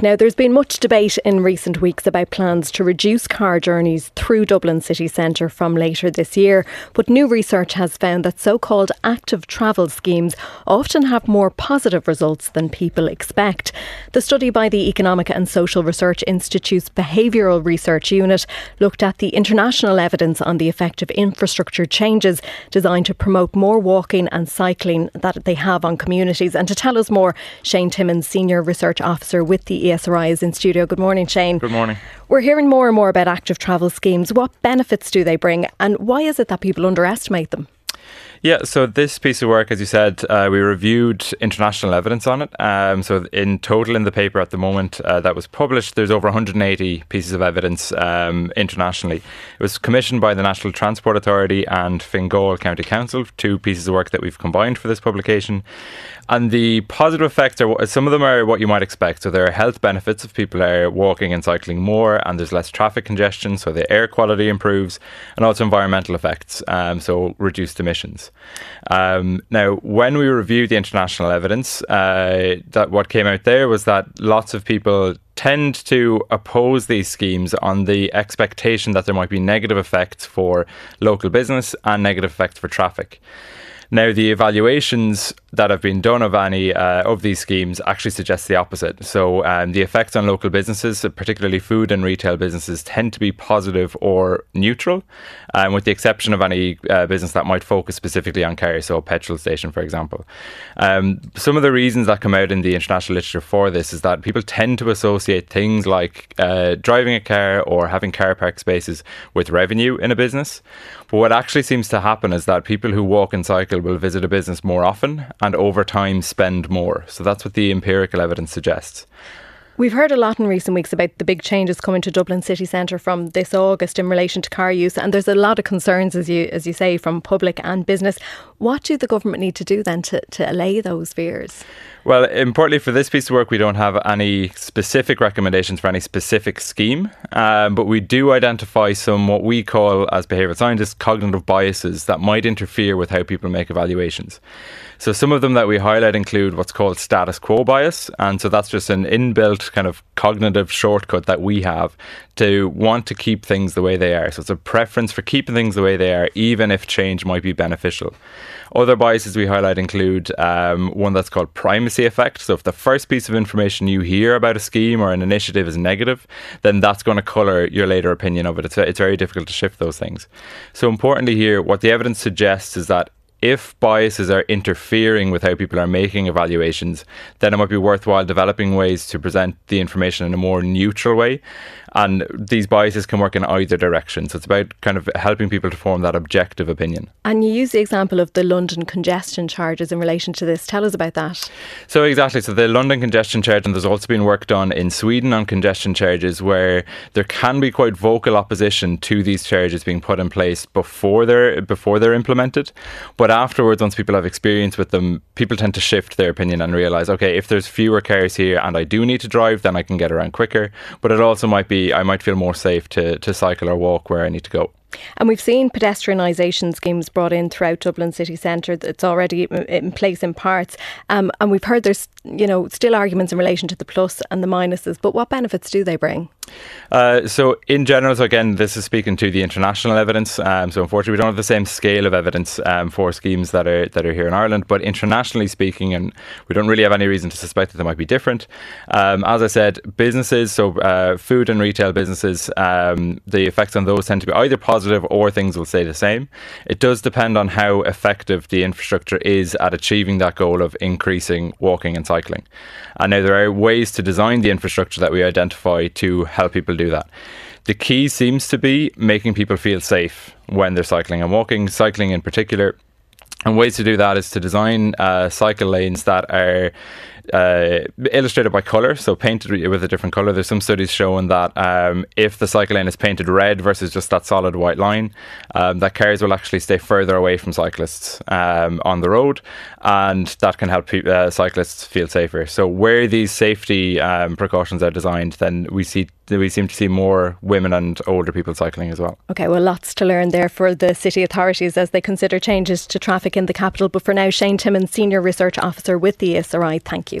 Now, there's been much debate in recent weeks about plans to reduce car journeys through Dublin city centre from later this year. But new research has found that so called active travel schemes often have more positive results than people expect. The study by the Economic and Social Research Institute's Behavioural Research Unit looked at the international evidence on the effect of infrastructure changes designed to promote more walking and cycling that they have on communities. And to tell us more, Shane Timmons, Senior Research Officer with the ESRI is in studio. Good morning, Shane. Good morning. We're hearing more and more about active travel schemes. What benefits do they bring, and why is it that people underestimate them? Yeah, so this piece of work, as you said, uh, we reviewed international evidence on it. Um, so, in total, in the paper at the moment uh, that was published, there's over 180 pieces of evidence um, internationally. It was commissioned by the National Transport Authority and Fingal County Council, two pieces of work that we've combined for this publication. And the positive effects are some of them are what you might expect. So, there are health benefits if people are walking and cycling more, and there's less traffic congestion, so the air quality improves, and also environmental effects, um, so reduced emissions. Um, now, when we reviewed the international evidence, uh, that what came out there was that lots of people tend to oppose these schemes on the expectation that there might be negative effects for local business and negative effects for traffic. Now, the evaluations that have been done of any uh, of these schemes actually suggest the opposite. So, um, the effects on local businesses, particularly food and retail businesses, tend to be positive or neutral, um, with the exception of any uh, business that might focus specifically on cars, so a petrol station, for example. Um, some of the reasons that come out in the international literature for this is that people tend to associate things like uh, driving a car or having car park spaces with revenue in a business. But what actually seems to happen is that people who walk and cycle will visit a business more often and over time spend more. So that's what the empirical evidence suggests. We've heard a lot in recent weeks about the big changes coming to Dublin city centre from this August in relation to car use, and there's a lot of concerns, as you as you say, from public and business. What do the government need to do then to, to allay those fears? Well, importantly for this piece of work, we don't have any specific recommendations for any specific scheme, um, but we do identify some what we call, as behavioural scientists, cognitive biases that might interfere with how people make evaluations. So some of them that we highlight include what's called status quo bias, and so that's just an inbuilt kind of cognitive shortcut that we have to want to keep things the way they are. So it's a preference for keeping things the way they are, even if change might be beneficial. Other biases we highlight include um, one that's called primacy effect. So if the first piece of information you hear about a scheme or an initiative is negative, then that's going to colour your later opinion of it. It's, it's very difficult to shift those things. So importantly here, what the evidence suggests is that if biases are interfering with how people are making evaluations, then it might be worthwhile developing ways to present the information in a more neutral way. And these biases can work in either direction. So it's about kind of helping people to form that objective opinion. And you use the example of the London congestion charges in relation to this. Tell us about that. So, exactly. So, the London congestion charge, and there's also been work done in Sweden on congestion charges where there can be quite vocal opposition to these charges being put in place before they're, before they're implemented. But but afterwards, once people have experience with them, people tend to shift their opinion and realize, okay, if there's fewer cars here and I do need to drive, then I can get around quicker. But it also might be I might feel more safe to, to cycle or walk where I need to go. And we've seen pedestrianisation schemes brought in throughout Dublin city centre. It's already in place in parts. Um, and we've heard there's, you know, still arguments in relation to the plus and the minuses. But what benefits do they bring? Uh, so, in general, so again, this is speaking to the international evidence. Um, so, unfortunately, we don't have the same scale of evidence um, for schemes that are that are here in Ireland. But internationally speaking, and we don't really have any reason to suspect that they might be different. Um, as I said, businesses, so uh, food and retail businesses, um, the effects on those tend to be either positive or things will stay the same. It does depend on how effective the infrastructure is at achieving that goal of increasing walking and cycling. And now there are ways to design the infrastructure that we identify to help people do that. The key seems to be making people feel safe when they're cycling and walking, cycling in particular. And ways to do that is to design uh, cycle lanes that are uh, illustrated by color, so painted with a different color. There's some studies showing that um, if the cycle lane is painted red versus just that solid white line, um, that cars will actually stay further away from cyclists um, on the road, and that can help pe- uh, cyclists feel safer. So where these safety um, precautions are designed, then we see we seem to see more women and older people cycling as well. Okay, well, lots to learn there for the city authorities as they consider changes to traffic in the capital. But for now, Shane Timmons, Senior Research Officer with the ESRI, thank you.